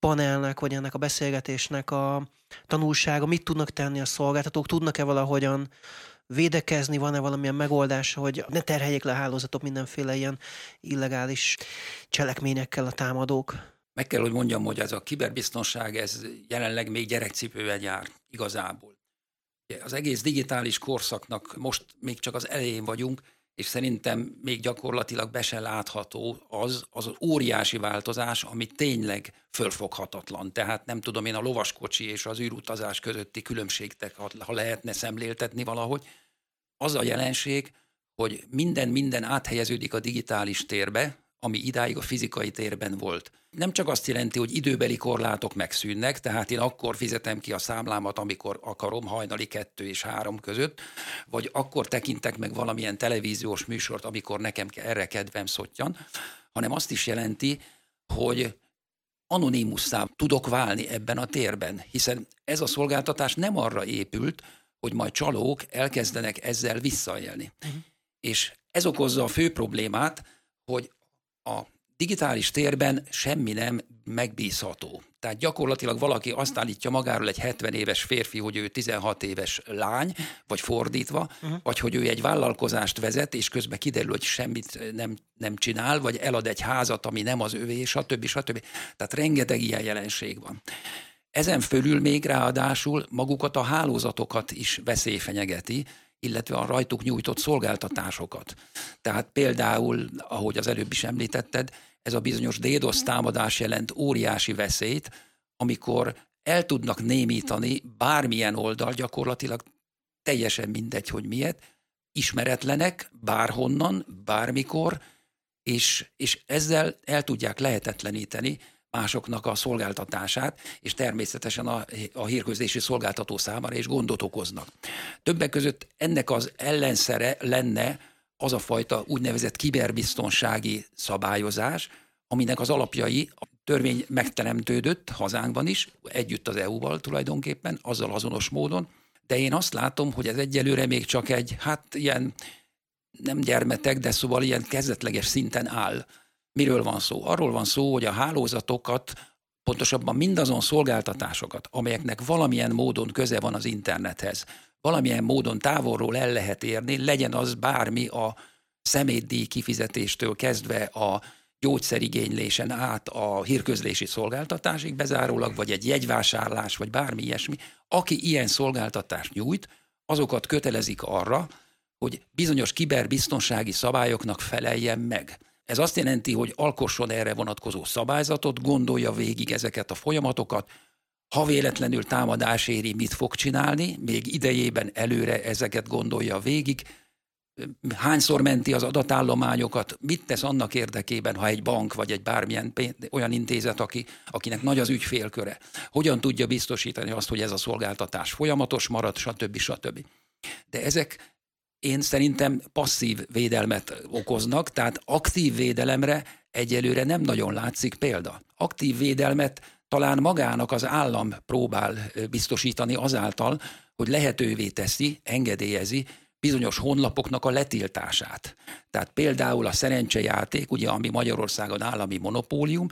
panelnek, vagy ennek a beszélgetésnek a tanulsága, mit tudnak tenni a szolgáltatók, tudnak-e valahogyan védekezni, van-e valamilyen megoldás, hogy ne terheljék le a hálózatok mindenféle ilyen illegális cselekményekkel a támadók? Meg kell, hogy mondjam, hogy ez a kiberbiztonság, ez jelenleg még gyerekcipővel jár igazából. Az egész digitális korszaknak most még csak az elején vagyunk, és szerintem még gyakorlatilag be se látható az, az óriási változás, ami tényleg fölfoghatatlan. Tehát nem tudom én a lovaskocsi és az űrutazás közötti különbségtek, ha lehetne szemléltetni valahogy, az a jelenség, hogy minden-minden áthelyeződik a digitális térbe, ami idáig a fizikai térben volt. Nem csak azt jelenti, hogy időbeli korlátok megszűnnek, tehát én akkor fizetem ki a számlámat, amikor akarom, hajnali kettő és három között, vagy akkor tekintek meg valamilyen televíziós műsort, amikor nekem erre kedvem szottyan, hanem azt is jelenti, hogy anonimusszá tudok válni ebben a térben, hiszen ez a szolgáltatás nem arra épült, hogy majd csalók elkezdenek ezzel visszaélni. Uh-huh. És ez okozza a fő problémát, hogy a digitális térben semmi nem megbízható. Tehát gyakorlatilag valaki azt állítja magáról egy 70 éves férfi, hogy ő 16 éves lány, vagy fordítva, uh-huh. vagy hogy ő egy vállalkozást vezet, és közben kiderül, hogy semmit nem, nem csinál, vagy elad egy házat, ami nem az övé, stb. stb. Tehát rengeteg ilyen jelenség van. Ezen fölül még ráadásul magukat a hálózatokat is veszély fenyegeti, illetve a rajtuk nyújtott szolgáltatásokat. Tehát például, ahogy az előbb is említetted, ez a bizonyos DDoS támadás jelent óriási veszélyt, amikor el tudnak némítani bármilyen oldal, gyakorlatilag teljesen mindegy, hogy miért, ismeretlenek bárhonnan, bármikor, és, és ezzel el tudják lehetetleníteni másoknak a szolgáltatását, és természetesen a, a hírközlési szolgáltató számára is gondot okoznak. Többek között ennek az ellenszere lenne az a fajta úgynevezett kiberbiztonsági szabályozás, aminek az alapjai a törvény megteremtődött hazánkban is, együtt az EU-val tulajdonképpen, azzal azonos módon, de én azt látom, hogy ez egyelőre még csak egy, hát ilyen nem gyermetek, de szóval ilyen kezdetleges szinten áll. Miről van szó? Arról van szó, hogy a hálózatokat, pontosabban mindazon szolgáltatásokat, amelyeknek valamilyen módon köze van az internethez, valamilyen módon távolról el lehet érni, legyen az bármi a szemétdíj kifizetéstől kezdve a gyógyszerigénylésen át a hírközlési szolgáltatásig bezárólag, vagy egy jegyvásárlás, vagy bármi ilyesmi, aki ilyen szolgáltatást nyújt, azokat kötelezik arra, hogy bizonyos kiberbiztonsági szabályoknak feleljen meg. Ez azt jelenti, hogy alkosson erre vonatkozó szabályzatot, gondolja végig ezeket a folyamatokat, ha véletlenül támadás éri, mit fog csinálni, még idejében előre ezeket gondolja végig, hányszor menti az adatállományokat, mit tesz annak érdekében, ha egy bank vagy egy bármilyen olyan intézet, aki, akinek nagy az ügyfélköre, hogyan tudja biztosítani azt, hogy ez a szolgáltatás folyamatos marad, stb. stb. De ezek én szerintem passzív védelmet okoznak, tehát aktív védelemre egyelőre nem nagyon látszik példa. Aktív védelmet talán magának az állam próbál biztosítani azáltal, hogy lehetővé teszi, engedélyezi bizonyos honlapoknak a letiltását. Tehát például a szerencsejáték, ugye, ami Magyarországon állami monopólium,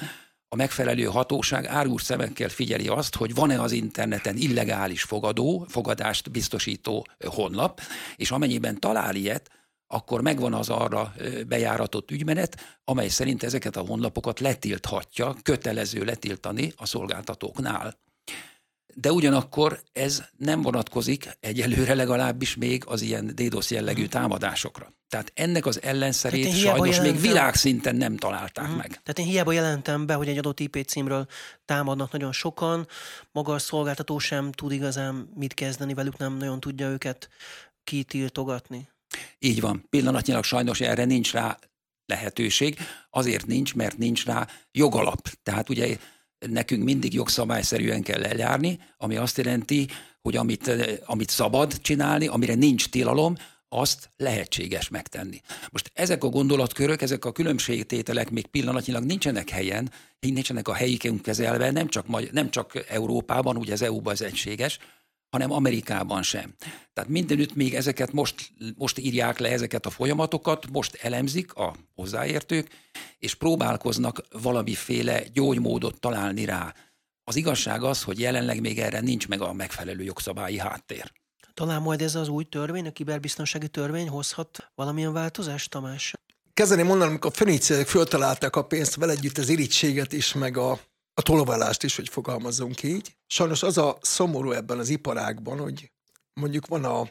a megfelelő hatóság árus szemekkel figyeli azt, hogy van-e az interneten illegális fogadó, fogadást biztosító honlap, és amennyiben talál ilyet, akkor megvan az arra bejáratott ügymenet, amely szerint ezeket a honlapokat letilthatja, kötelező letiltani a szolgáltatóknál de ugyanakkor ez nem vonatkozik egyelőre legalábbis még az ilyen DDoS jellegű támadásokra. Tehát ennek az ellenszerét sajnos jelentem, még világszinten nem találták uh-huh. meg. Tehát én hiába jelentem be, hogy egy adott IP címről támadnak nagyon sokan, maga a szolgáltató sem tud igazán mit kezdeni velük, nem nagyon tudja őket kitiltogatni. Így van. Pillanatnyilag sajnos erre nincs rá lehetőség. Azért nincs, mert nincs rá jogalap. Tehát ugye nekünk mindig jogszabályszerűen kell eljárni, ami azt jelenti, hogy amit, amit szabad csinálni, amire nincs tilalom, azt lehetséges megtenni. Most ezek a gondolatkörök, ezek a különbségtételek még pillanatnyilag nincsenek helyen, nincsenek a helyikünk kezelve, nem csak, nem csak Európában, ugye az EU-ban az egységes, hanem Amerikában sem. Tehát mindenütt még ezeket most, most írják le ezeket a folyamatokat, most elemzik a hozzáértők, és próbálkoznak valamiféle gyógymódot találni rá. Az igazság az, hogy jelenleg még erre nincs meg a megfelelő jogszabályi háttér. Talán majd ez az új törvény, a kiberbiztonsági törvény hozhat valamilyen változást, Tamás? Kezdeni mondanom, amikor a feníciák föltalálták a pénzt, vele együtt az irítséget is, meg a a toloválást is, hogy fogalmazzunk így. Sajnos az a szomorú ebben az iparágban, hogy mondjuk van a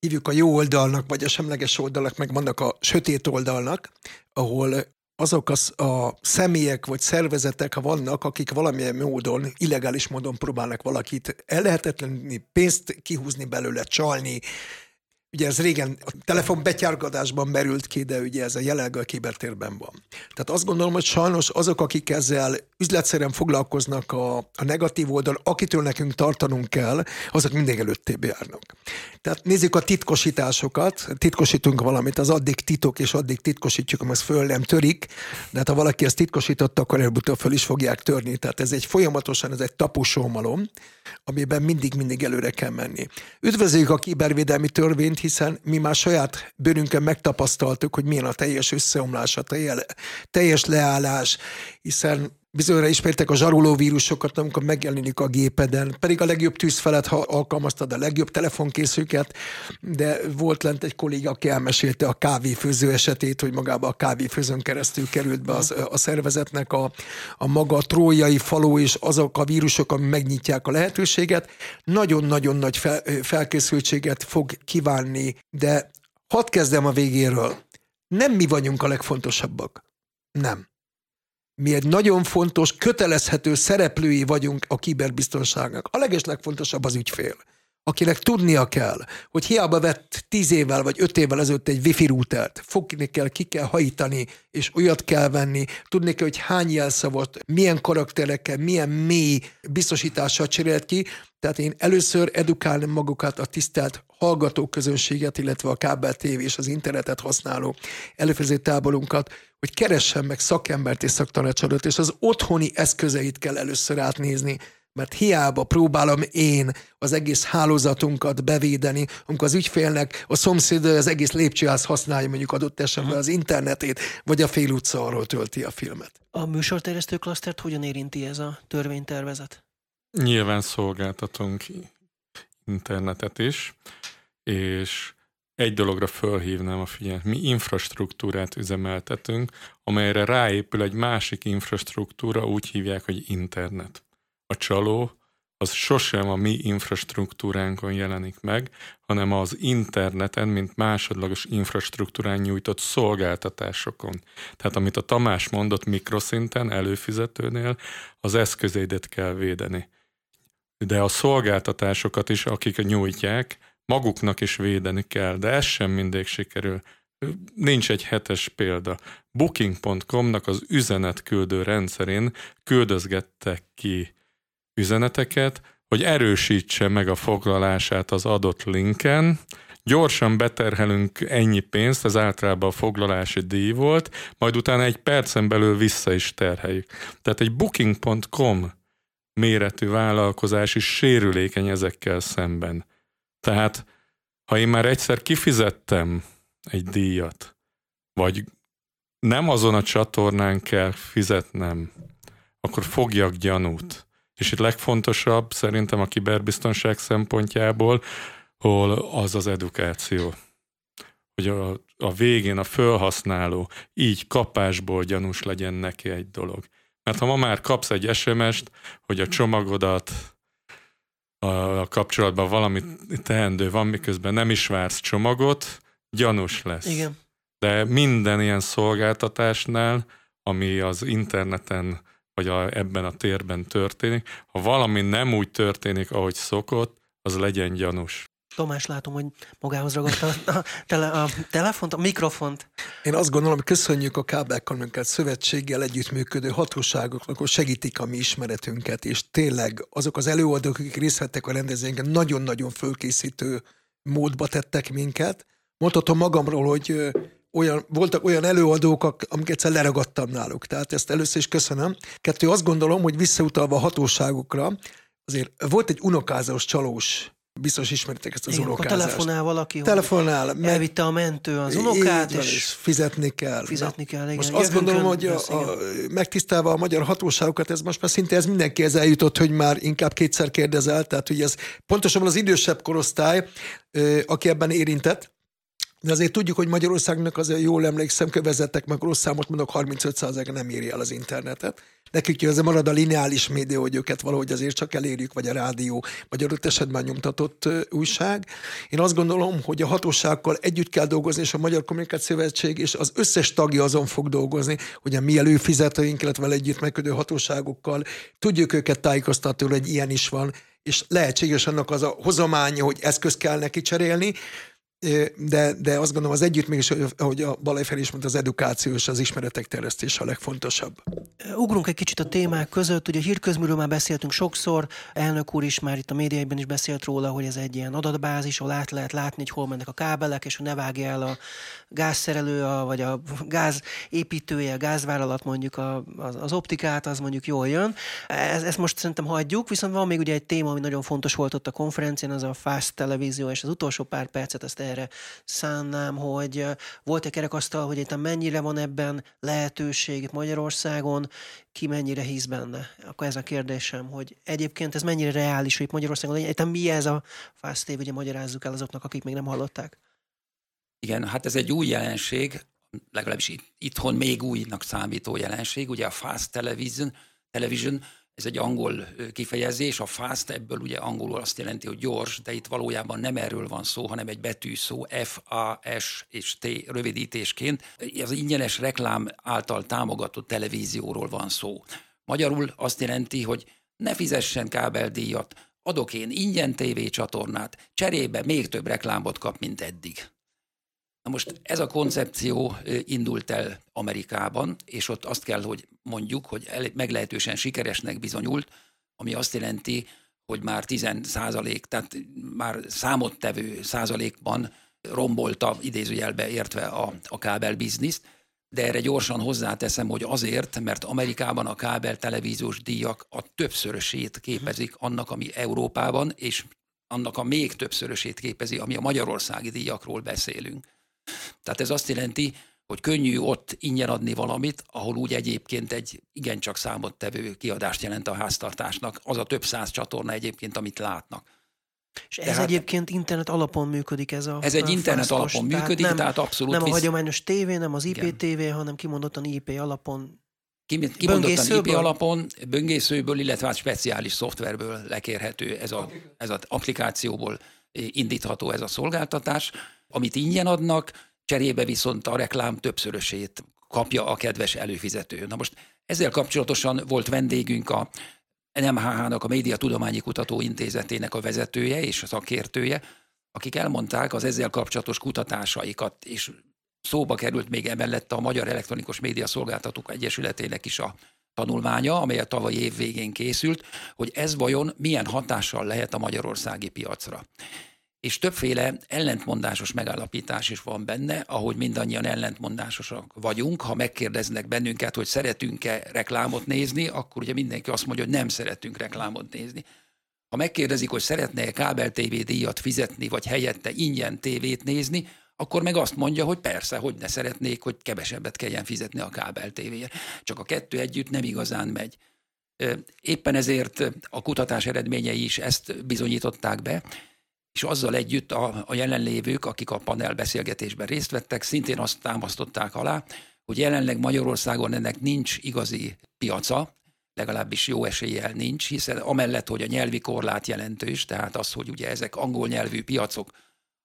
hívjuk a jó oldalnak, vagy a semleges oldalnak, meg vannak a sötét oldalnak, ahol azok a, a személyek vagy szervezetek vannak, akik valamilyen módon, illegális módon próbálnak valakit ellehetetleníteni, pénzt kihúzni belőle, csalni, Ugye ez régen a telefon betyárgadásban merült ki, de ugye ez a jelenleg a kibertérben van. Tehát azt gondolom, hogy sajnos azok, akik ezzel üzletszerűen foglalkoznak a, a negatív oldal, akitől nekünk tartanunk kell, azok mindig előttébb járnak. Tehát nézzük a titkosításokat, titkosítunk valamit, az addig titok, és addig titkosítjuk, amaz föl nem törik, de hát ha valaki ezt titkosította, akkor előbb-utóbb föl is fogják törni. Tehát ez egy folyamatosan, ez egy tapusómalom, amiben mindig-mindig előre kell menni. Üdvözöljük a kibervédelmi törvényt, hiszen mi már saját bőrünkön megtapasztaltuk, hogy milyen a teljes összeomlás, a teljes leállás, hiszen Bizonyra ismertek a zsaruló vírusokat, amikor megjelenik a gépeden, pedig a legjobb tűzfelet ha alkalmaztad a legjobb telefonkészüket, de volt lent egy kolléga, aki elmesélte a kávéfőző esetét, hogy magába a kávéfőzőn keresztül került be az, a szervezetnek a, a maga a trójai faló és azok a vírusok, ami megnyitják a lehetőséget. Nagyon-nagyon nagy fel, felkészültséget fog kívánni, de hadd kezdem a végéről. Nem mi vagyunk a legfontosabbak. Nem mi egy nagyon fontos, kötelezhető szereplői vagyunk a kiberbiztonságnak. A legeslegfontosabb az ügyfél akinek tudnia kell, hogy hiába vett tíz évvel vagy öt évvel ezelőtt egy wifi routert, fogni kell, ki kell hajítani, és olyat kell venni, tudni kell, hogy hány jelszavot, milyen karakterekkel, milyen mély biztosítással cserélt ki, tehát én először edukálnám magukat a tisztelt hallgatóközönséget, illetve a kábel TV és az internetet használó előfező táborunkat, hogy keressen meg szakembert és szaktanácsadót, és az otthoni eszközeit kell először átnézni, mert hiába próbálom én az egész hálózatunkat bevédeni, amikor az ügyfélnek a szomszéd az egész lépcsőház használja mondjuk adott esetben az internetét, vagy a fél utca arról tölti a filmet. A műsorterjesztő klasztert hogyan érinti ez a törvénytervezet? Nyilván szolgáltatunk internetet is, és egy dologra fölhívnám a figyelmet. Mi infrastruktúrát üzemeltetünk, amelyre ráépül egy másik infrastruktúra, úgy hívják, hogy internet. A csaló az sosem a mi infrastruktúránkon jelenik meg, hanem az interneten, mint másodlagos infrastruktúrán nyújtott szolgáltatásokon. Tehát amit a Tamás mondott mikroszinten, előfizetőnél, az eszközédet kell védeni. De a szolgáltatásokat is, akik nyújtják, maguknak is védeni kell, de ez sem mindig sikerül. Nincs egy hetes példa. Booking.com-nak az üzenetküldő rendszerén küldözgettek ki üzeneteket, hogy erősítse meg a foglalását az adott linken, gyorsan beterhelünk ennyi pénzt, ez általában a foglalási díj volt, majd utána egy percen belül vissza is terheljük. Tehát egy booking.com méretű vállalkozás is sérülékeny ezekkel szemben. Tehát, ha én már egyszer kifizettem egy díjat, vagy nem azon a csatornán kell fizetnem, akkor fogjak gyanút. És itt legfontosabb szerintem a kiberbiztonság szempontjából, hol az az edukáció. Hogy a, a végén a felhasználó így kapásból gyanús legyen neki egy dolog. Mert ha ma már kapsz egy SMS-t, hogy a csomagodat a kapcsolatban valami teendő van, miközben nem is vársz csomagot, gyanús lesz. Igen. De minden ilyen szolgáltatásnál, ami az interneten vagy a, ebben a térben történik, ha valami nem úgy történik, ahogy szokott, az legyen gyanús. Tomás, látom, hogy magához ragadta a, tele, a telefont, a mikrofont. Én azt gondolom, hogy köszönjük a kábelkanunkat szövetséggel együttműködő hatóságoknak, hogy segítik a mi ismeretünket, és tényleg azok az előadók, akik részt vettek a rendezvényen, nagyon-nagyon fölkészítő módba tettek minket. Mondhatom magamról, hogy olyan, voltak olyan előadók, amiket egyszer leragadtam náluk. Tehát ezt először is köszönöm. Kettő, azt gondolom, hogy visszautalva a hatóságokra, azért volt egy unokázós csalós biztos ismeritek ezt az Igen, unokázást. telefonál valaki, telefonál, meg... elvitte a mentő az unokát, és, és fizetni kell. Fizetni kell, igen. Most azt gondolom, hogy a, a, megtisztelve a magyar hatóságokat, ez most már szinte ez mindenki eljutott, hogy már inkább kétszer kérdezel, tehát hogy ez pontosan az idősebb korosztály, aki ebben érintett, de azért tudjuk, hogy Magyarországnak azért jól emlékszem, kövezettek meg rossz számot mondok, 35% nem éri el az internetet. Nekik ez marad a lineális média, hogy őket valahogy azért csak elérjük, vagy a rádió, vagy adott esetben nyomtatott újság. Én azt gondolom, hogy a hatósággal együtt kell dolgozni, és a Magyar Kommunikáció Szövetség és az összes tagja azon fog dolgozni, hogy a mi előfizetőink, illetve együtt megködő hatóságokkal tudjuk őket tájékoztatni, hogy ilyen is van, és lehetséges annak az a hozománya, hogy eszköz kell neki cserélni, de, de azt gondolom az együttműködés, ahogy a Balaj fel is mondta, az edukáció és az ismeretek terjesztése a legfontosabb. Ugrunk egy kicsit a témák között, ugye a hírközműről már beszéltünk sokszor, elnök úr is már itt a médiában is beszélt róla, hogy ez egy ilyen adatbázis, ahol át lehet látni, hogy hol mennek a kábelek, és hogy ne vágja el a gázszerelő, a, vagy a gázépítője, a gázvállalat mondjuk a, az, az optikát, az mondjuk jól jön. Ez, ezt most szerintem hagyjuk, viszont van még ugye egy téma, ami nagyon fontos volt ott a konferencián, az a Fast televízió, és az utolsó pár percet ezt erre szánnám, hogy volt egy kerekasztal, hogy itt mennyire van ebben lehetőség Magyarországon, ki mennyire hisz benne. Akkor ez a kérdésem, hogy egyébként ez mennyire reális, hogy itt Magyarországon legyen. mi ez a Fast TV, ugye magyarázzuk el azoknak, akik még nem hallották. Igen, hát ez egy új jelenség, legalábbis itthon még újnak számító jelenség, ugye a Fast Television, television ez egy angol kifejezés, a fast ebből ugye angolul azt jelenti, hogy gyors, de itt valójában nem erről van szó, hanem egy betűszó F-A-S és T rövidítésként. Az ingyenes reklám által támogatott televízióról van szó. Magyarul azt jelenti, hogy ne fizessen kábeldíjat, adok én ingyen tévécsatornát, cserébe még több reklámot kap, mint eddig. Na most ez a koncepció indult el Amerikában, és ott azt kell, hogy mondjuk, hogy meglehetősen sikeresnek bizonyult, ami azt jelenti, hogy már 10 százalék, tehát már számottevő százalékban rombolta idézőjelbe értve a, a kábel bizniszt, de erre gyorsan hozzáteszem, hogy azért, mert Amerikában a kábel televíziós díjak a többszörösét képezik annak, ami Európában, és annak a még többszörösét képezi, ami a magyarországi díjakról beszélünk. Tehát ez azt jelenti, hogy könnyű ott ingyen adni valamit, ahol úgy egyébként egy igencsak számottevő kiadást jelent a háztartásnak, az a több száz csatorna egyébként, amit látnak. És ez tehát, egyébként internet alapon működik ez a Ez egy internet fasztos, alapon működik, tehát, nem, tehát abszolút. Nem a hagyományos tévé, nem az IPTV, hanem kimondottan IP alapon. Kimondottan IP alapon, böngészőből, illetve hát speciális szoftverből lekérhető ez, a, ez az applikációból indítható ez a szolgáltatás, amit ingyen adnak, cserébe viszont a reklám többszörösét kapja a kedves előfizető. Na most ezzel kapcsolatosan volt vendégünk a NMHH-nak, a Média Tudományi Kutató Intézetének a vezetője és a szakértője, akik elmondták az ezzel kapcsolatos kutatásaikat, és szóba került még emellett a Magyar Elektronikus Média Szolgáltatók Egyesületének is a tanulmánya, amely a tavalyi év végén készült, hogy ez vajon milyen hatással lehet a magyarországi piacra. És többféle ellentmondásos megállapítás is van benne, ahogy mindannyian ellentmondásosak vagyunk. Ha megkérdeznek bennünket, hogy szeretünk-e reklámot nézni, akkor ugye mindenki azt mondja, hogy nem szeretünk reklámot nézni. Ha megkérdezik, hogy szeretne-e kábel TV díjat fizetni, vagy helyette ingyen tévét nézni, akkor meg azt mondja, hogy persze, hogy ne szeretnék, hogy kevesebbet kelljen fizetni a kábel tévéért. Csak a kettő együtt nem igazán megy. Éppen ezért a kutatás eredményei is ezt bizonyították be, és azzal együtt a, a jelenlévők, akik a panel beszélgetésben részt vettek, szintén azt támasztották alá, hogy jelenleg Magyarországon ennek nincs igazi piaca, legalábbis jó eséllyel nincs, hiszen amellett, hogy a nyelvi korlát jelentős, tehát az, hogy ugye ezek angol nyelvű piacok,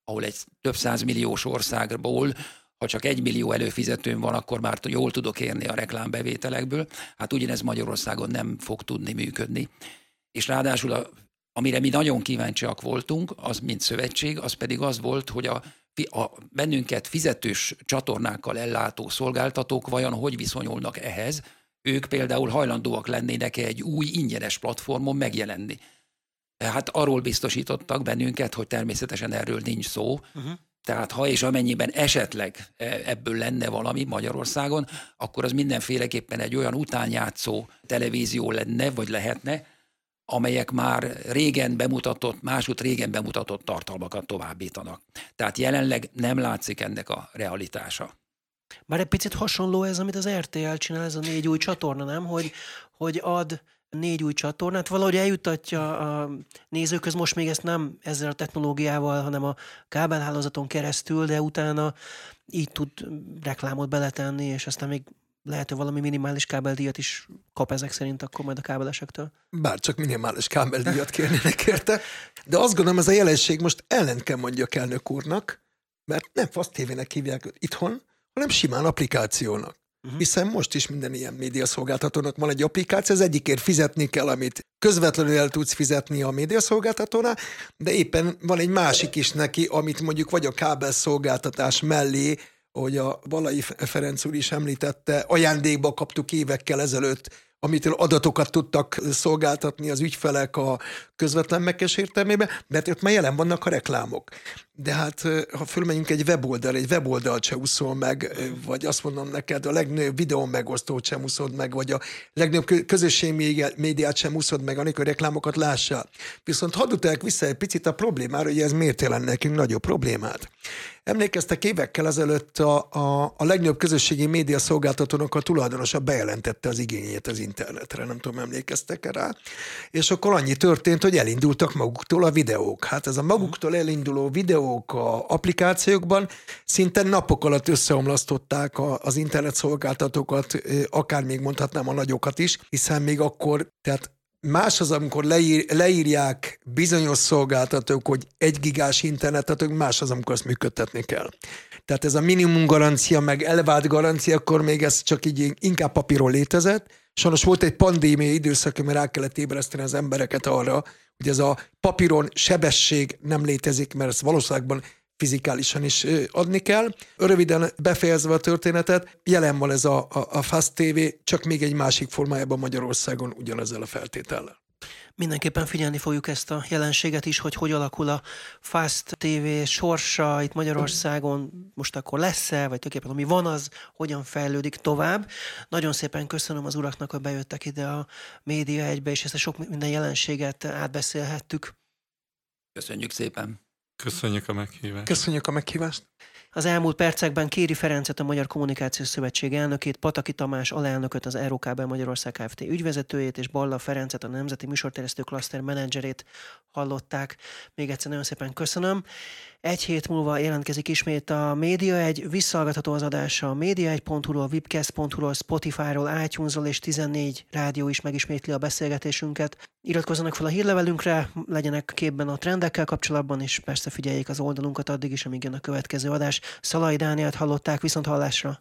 ahol egy több milliós országból, ha csak egy millió előfizetőm van, akkor már jól tudok érni a reklámbevételekből. Hát ugyanez Magyarországon nem fog tudni működni. És ráadásul a, amire mi nagyon kíváncsiak voltunk, az mint szövetség, az pedig az volt, hogy a, a bennünket fizetős csatornákkal ellátó szolgáltatók vajon hogy viszonyulnak ehhez, ők például hajlandóak lennének egy új ingyenes platformon megjelenni. Hát arról biztosítottak bennünket, hogy természetesen erről nincs szó, uh-huh. Tehát ha és amennyiben esetleg e, ebből lenne valami Magyarországon, akkor az mindenféleképpen egy olyan utánjátszó televízió lenne, vagy lehetne, amelyek már régen bemutatott, másút régen bemutatott tartalmakat továbbítanak. Tehát jelenleg nem látszik ennek a realitása. Már egy picit hasonló ez, amit az RTL csinál, ez a négy új csatorna, nem? Hogy, hogy ad négy új csatornát, valahogy eljutatja a nézőköz, most még ezt nem ezzel a technológiával, hanem a kábelhálózaton keresztül, de utána így tud reklámot beletenni, és aztán még lehet, hogy valami minimális kábeldíjat is kap ezek szerint akkor majd a kábelesektől. Bár csak minimális kábeldíjat kérnének érte. De azt gondolom, ez a jelenség most ellent kell mondjak elnök úrnak, mert nem FASZ tévének hívják itthon, hanem simán applikációnak. Uh-huh. Hiszen most is minden ilyen médiaszolgáltatónak van egy applikáció, az egyikért fizetni kell, amit közvetlenül el tudsz fizetni a médiaszolgáltatónál, de éppen van egy másik is neki, amit mondjuk vagy a kábelszolgáltatás mellé ahogy a Balai Ferenc úr is említette, ajándékba kaptuk évekkel ezelőtt amitől adatokat tudtak szolgáltatni az ügyfelek a közvetlen megkes értelmében, mert ott már jelen vannak a reklámok. De hát, ha fölmegyünk egy weboldal, egy weboldalt se úszol meg, vagy azt mondom neked, a legnagyobb videó megosztót sem úszod meg, vagy a legnagyobb közösségi médiát sem úszod meg, amikor reklámokat lássál. Viszont hadd utalják vissza egy picit a problémára, hogy ez miért jelent nekünk nagyobb problémát. Emlékeztek, évekkel ezelőtt a, a, a legnagyobb közösségi média szolgáltatónak a tulajdonosa bejelentette az igényét az internetre, nem tudom, emlékeztek -e rá. És akkor annyi történt, hogy elindultak maguktól a videók. Hát ez a maguktól elinduló videók a applikációkban szinte napok alatt összeomlasztották az internet szolgáltatókat, akár még mondhatnám a nagyokat is, hiszen még akkor, tehát Más az, amikor leír, leírják bizonyos szolgáltatók, hogy egy gigás internetet, más az, amikor azt működtetni kell. Tehát ez a minimum garancia, meg elvált garancia, akkor még ez csak így inkább papíron létezett. Sajnos volt egy pandémia időszak, mert rá kellett ébreszteni az embereket arra, hogy ez a papíron sebesség nem létezik, mert ez valószínűleg fizikálisan is adni kell. Röviden befejezve a történetet, jelen van ez a, a, a Fast TV, csak még egy másik formájában Magyarországon ugyanezzel a feltétellel. Mindenképpen figyelni fogjuk ezt a jelenséget is, hogy hogy alakul a Fast TV sorsa itt Magyarországon, most akkor lesz-e, vagy tulajdonképpen ami van, az hogyan fejlődik tovább. Nagyon szépen köszönöm az uraknak, hogy bejöttek ide a média egybe, és ezt a sok minden jelenséget átbeszélhettük. Köszönjük szépen! Köszönjük a meghívást. Köszönjük a meghívást. Az elmúlt percekben Kéri Ferencet, a Magyar Kommunikációs Szövetség elnökét, Pataki Tamás alelnököt, az Eurókábel Magyarország Kft. ügyvezetőjét, és Balla Ferencet, a Nemzeti Műsorterjesztő Klaszter menedzserét hallották. Még egyszer nagyon szépen köszönöm. Egy hét múlva jelentkezik ismét a Média egy, visszahallgatható az adása a média1.hu-ról, webcast.hu-ról, Spotify-ról, iTunes-ról és 14 rádió is megismétli a beszélgetésünket. Iratkozzanak fel a hírlevelünkre, legyenek képben a trendekkel kapcsolatban, és persze figyeljék az oldalunkat addig is, amíg jön a következő adás. Szalai Dánielt hallották viszont hallásra.